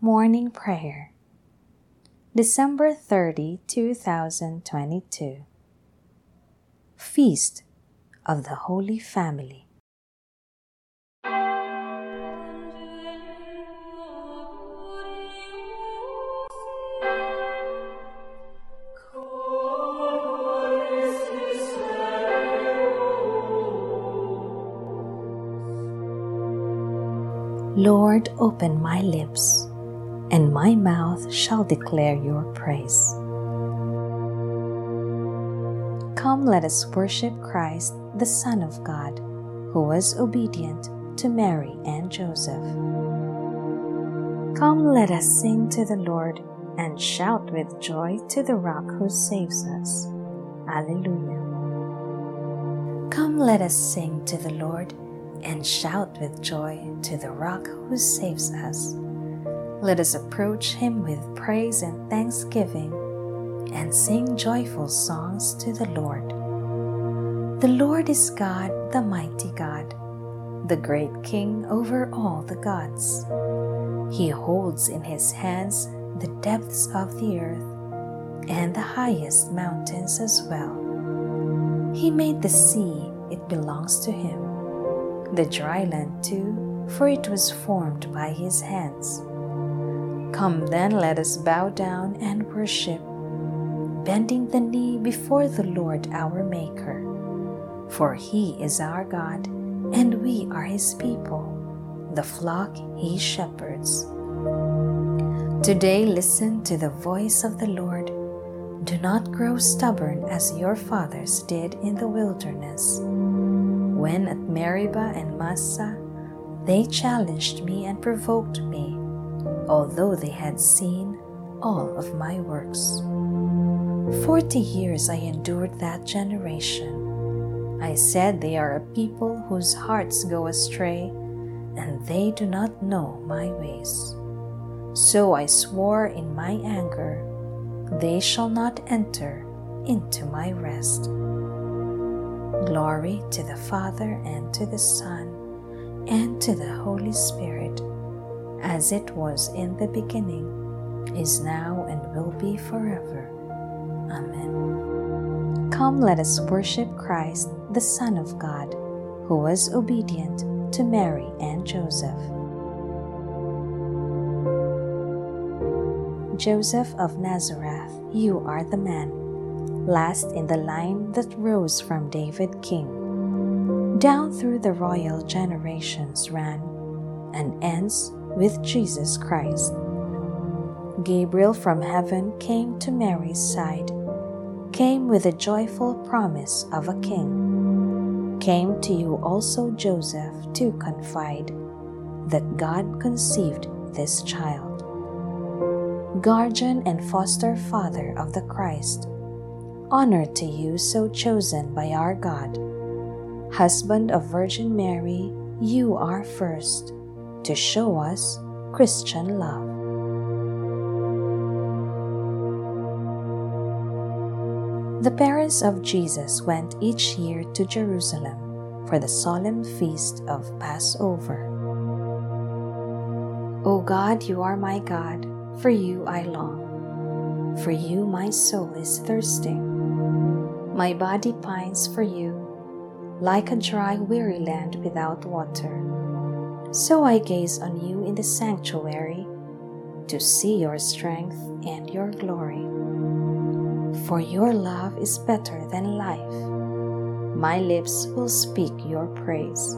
Morning Prayer, December 30, 2022. Feast of the Holy Family. Lord, open my lips, and my mouth shall declare your praise. Come, let us worship Christ, the Son of God, who was obedient to Mary and Joseph. Come, let us sing to the Lord and shout with joy to the rock who saves us. Alleluia. Come, let us sing to the Lord and shout with joy to the rock who saves us. Let us approach him with praise and thanksgiving and sing joyful songs to the Lord. The Lord is God, the mighty God, the great King over all the gods. He holds in his hands the depths of the earth and the highest mountains as well. He made the sea, it belongs to him the dry land too, for it was formed by his hands. Come then, let us bow down and worship, bending the knee before the Lord our Maker. For he is our God, and we are his people, the flock he shepherds. Today, listen to the voice of the Lord. Do not grow stubborn as your fathers did in the wilderness when at Meribah and Massah, they challenged me and provoked me, although they had seen all of my works. Forty years I endured that generation. I said they are a people whose hearts go astray, and they do not know my ways. So I swore in my anger, they shall not enter into my rest. Glory to the Father, and to the Son, and to the Holy Spirit, as it was in the beginning, is now, and will be forever. Amen. Come, let us worship Christ, the Son of God, who was obedient to Mary and Joseph. Joseph of Nazareth, you are the man last in the line that rose from David King. Down through the royal generations ran and ends with Jesus Christ. Gabriel from heaven came to Mary's side, came with a joyful promise of a king. Came to you also Joseph to confide that God conceived this child. Guardian and foster father of the Christ, honor to you so chosen by our God. Husband of Virgin Mary, you are first to show us Christian love. The parents of Jesus went each year to Jerusalem for the solemn feast of Passover. O God, you are my God, for you I long. For you my soul is thirsting my body pines for you, like a dry, weary land without water. So I gaze on you in the sanctuary to see your strength and your glory. For your love is better than life. My lips will speak your praise.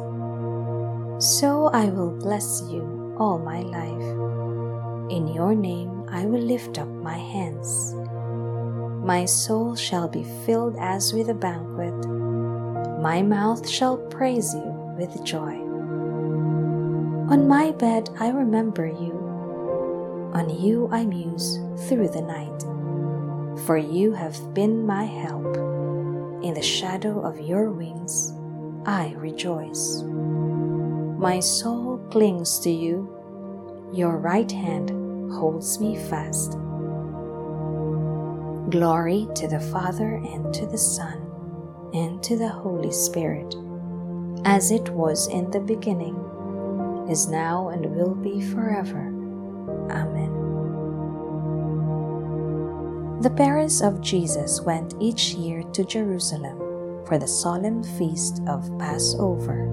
So I will bless you all my life. In your name I will lift up my hands. My soul shall be filled as with a banquet. My mouth shall praise you with joy. On my bed I remember you. On you I muse through the night. For you have been my help. In the shadow of your wings I rejoice. My soul clings to you. Your right hand holds me fast. Glory to the Father, and to the Son, and to the Holy Spirit, as it was in the beginning, is now and will be forever. Amen. The parents of Jesus went each year to Jerusalem for the solemn feast of Passover.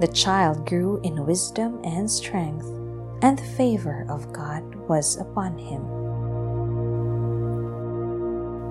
The child grew in wisdom and strength, and the favor of God was upon him.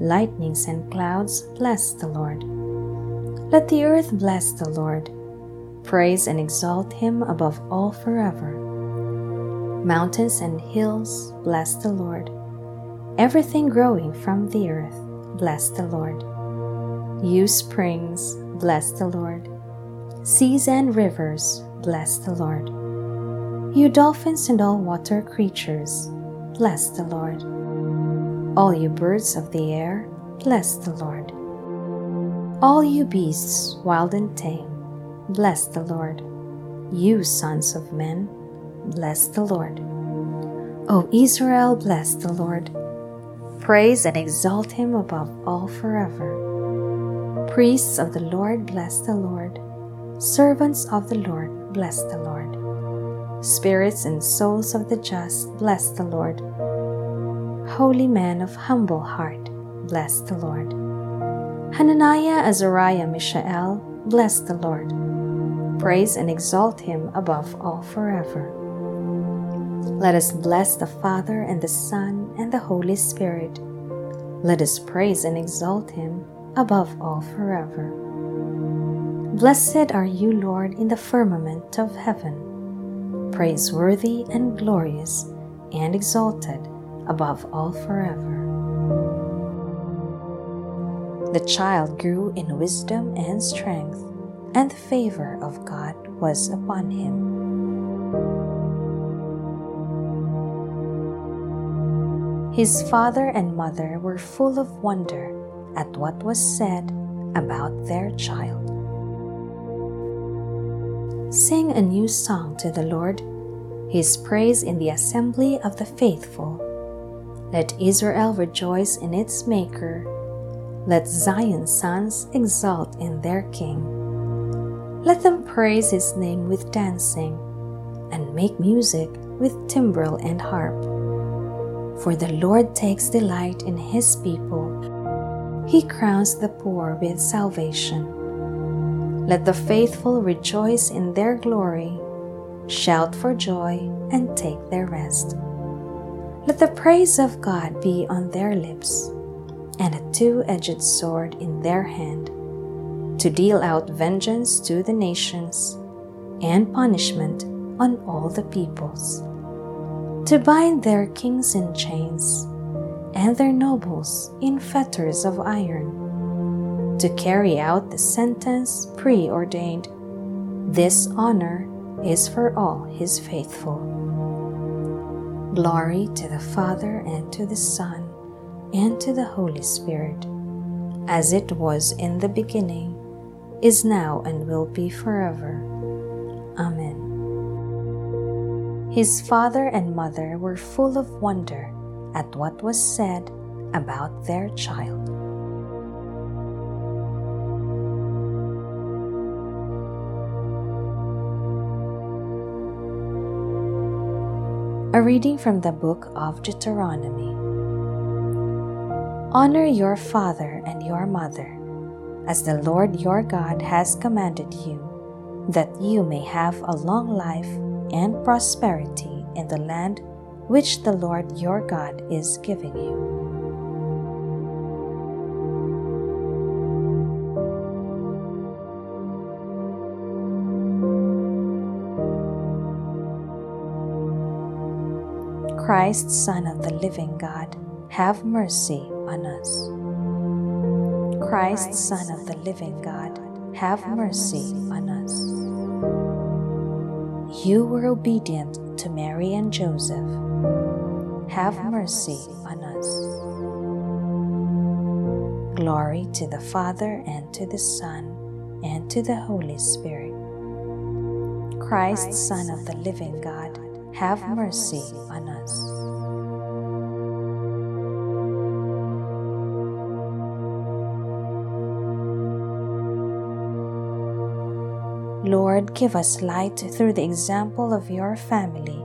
Lightnings and clouds, bless the Lord. Let the earth bless the Lord. Praise and exalt him above all forever. Mountains and hills, bless the Lord. Everything growing from the earth, bless the Lord. You springs, bless the Lord. Seas and rivers, bless the Lord. You dolphins and all water creatures, bless the Lord. All you birds of the air, bless the Lord. All you beasts, wild and tame, bless the Lord. You sons of men, bless the Lord. O Israel, bless the Lord. Praise and exalt him above all forever. Priests of the Lord, bless the Lord. Servants of the Lord, bless the Lord. Spirits and souls of the just, bless the Lord. Holy men of humble heart, bless the Lord. Hananiah, Azariah, Mishael, bless the Lord. Praise and exalt him above all forever. Let us bless the Father and the Son and the Holy Spirit. Let us praise and exalt him above all forever. Blessed are you, Lord, in the firmament of heaven, praiseworthy and glorious and exalted above all forever. The child grew in wisdom and strength, and the favor of God was upon him. His father and mother were full of wonder at what was said about their child. Sing a new song to the Lord, his praise in the assembly of the faithful. Let Israel rejoice in its Maker. Let Zion's sons exult in their King. Let them praise his name with dancing and make music with timbrel and harp. For the Lord takes delight in his people. He crowns the poor with salvation. Let the faithful rejoice in their glory, shout for joy, and take their rest. Let the praise of God be on their lips, and a two edged sword in their hand, to deal out vengeance to the nations, and punishment on all the peoples, to bind their kings in chains, and their nobles in fetters of iron to carry out the sentence preordained. This honor is for all his faithful. Glory to the Father and to the Son and to the Holy Spirit, as it was in the beginning, is now, and will be forever. Amen. His father and mother were full of wonder at what was said about their child. A reading from the book of Deuteronomy. Honor your father and your mother, as the Lord your God has commanded you, that you may have a long life and prosperity in the land which the Lord your God is giving you. Christ, Son of the living God, have mercy on us. Christ, Son of the living God, have mercy on us. You were obedient to Mary and Joseph. Have mercy on us. Glory to the Father, and to the Son, and to the Holy Spirit. Christ, Son of the living God, have mercy on us. Lord, give us light through the example of your family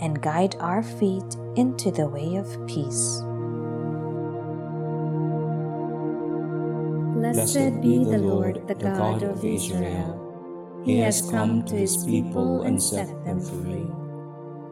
and guide our feet into the way of peace. Blessed be the Lord, the God of Israel. He has come to his people and set them free.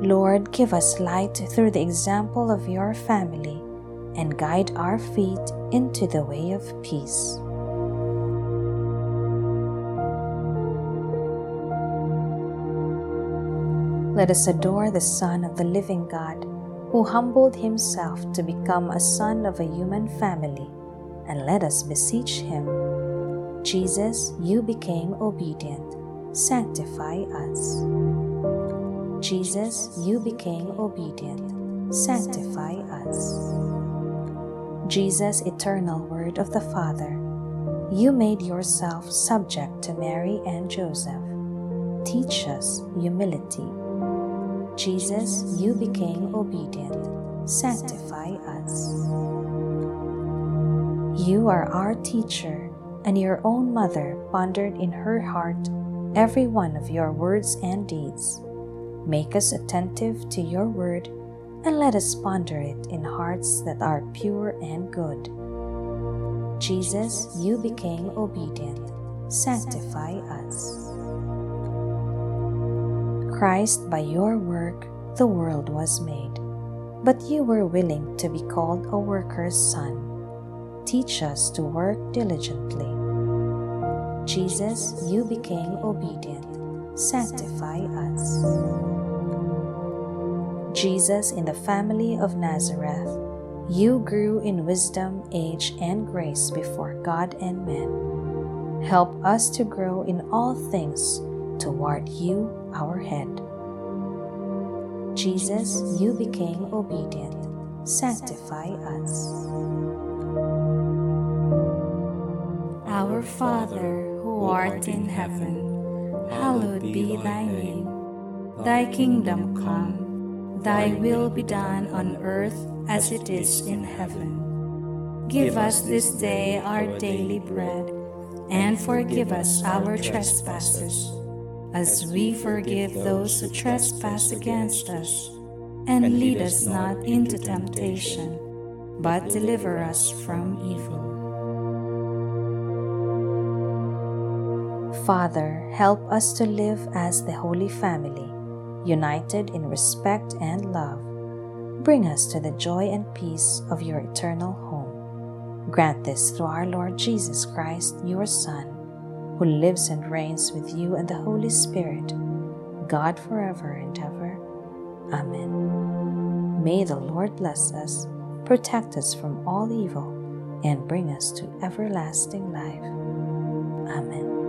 Lord, give us light through the example of your family and guide our feet into the way of peace. Let us adore the Son of the living God, who humbled himself to become a son of a human family, and let us beseech him. Jesus, you became obedient. Sanctify us. Jesus, you became obedient. Sanctify us. Jesus, eternal Word of the Father, you made yourself subject to Mary and Joseph. Teach us humility. Jesus, you became obedient. Sanctify us. You are our teacher, and your own mother pondered in her heart every one of your words and deeds. Make us attentive to your word and let us ponder it in hearts that are pure and good. Jesus, you became obedient. Sanctify us. Christ, by your work, the world was made, but you were willing to be called a worker's son. Teach us to work diligently. Jesus, you became obedient. Sanctify us. Jesus, in the family of Nazareth, you grew in wisdom, age, and grace before God and men. Help us to grow in all things toward you, our head. Jesus, you became obedient. Sanctify us. Our Father, who art in heaven, hallowed be thy name. Thy kingdom come, thy will be done on earth as it is in heaven. Give us this day our daily bread, and forgive us our trespasses as we forgive those who trespass against us. And lead us not into temptation, but deliver us from evil. Father, help us to live as the Holy Family, united in respect and love. Bring us to the joy and peace of your eternal home. Grant this through our Lord Jesus Christ, your Son who lives and reigns with you and the Holy Spirit, God forever and ever. Amen. May the Lord bless us, protect us from all evil, and bring us to everlasting life. Amen.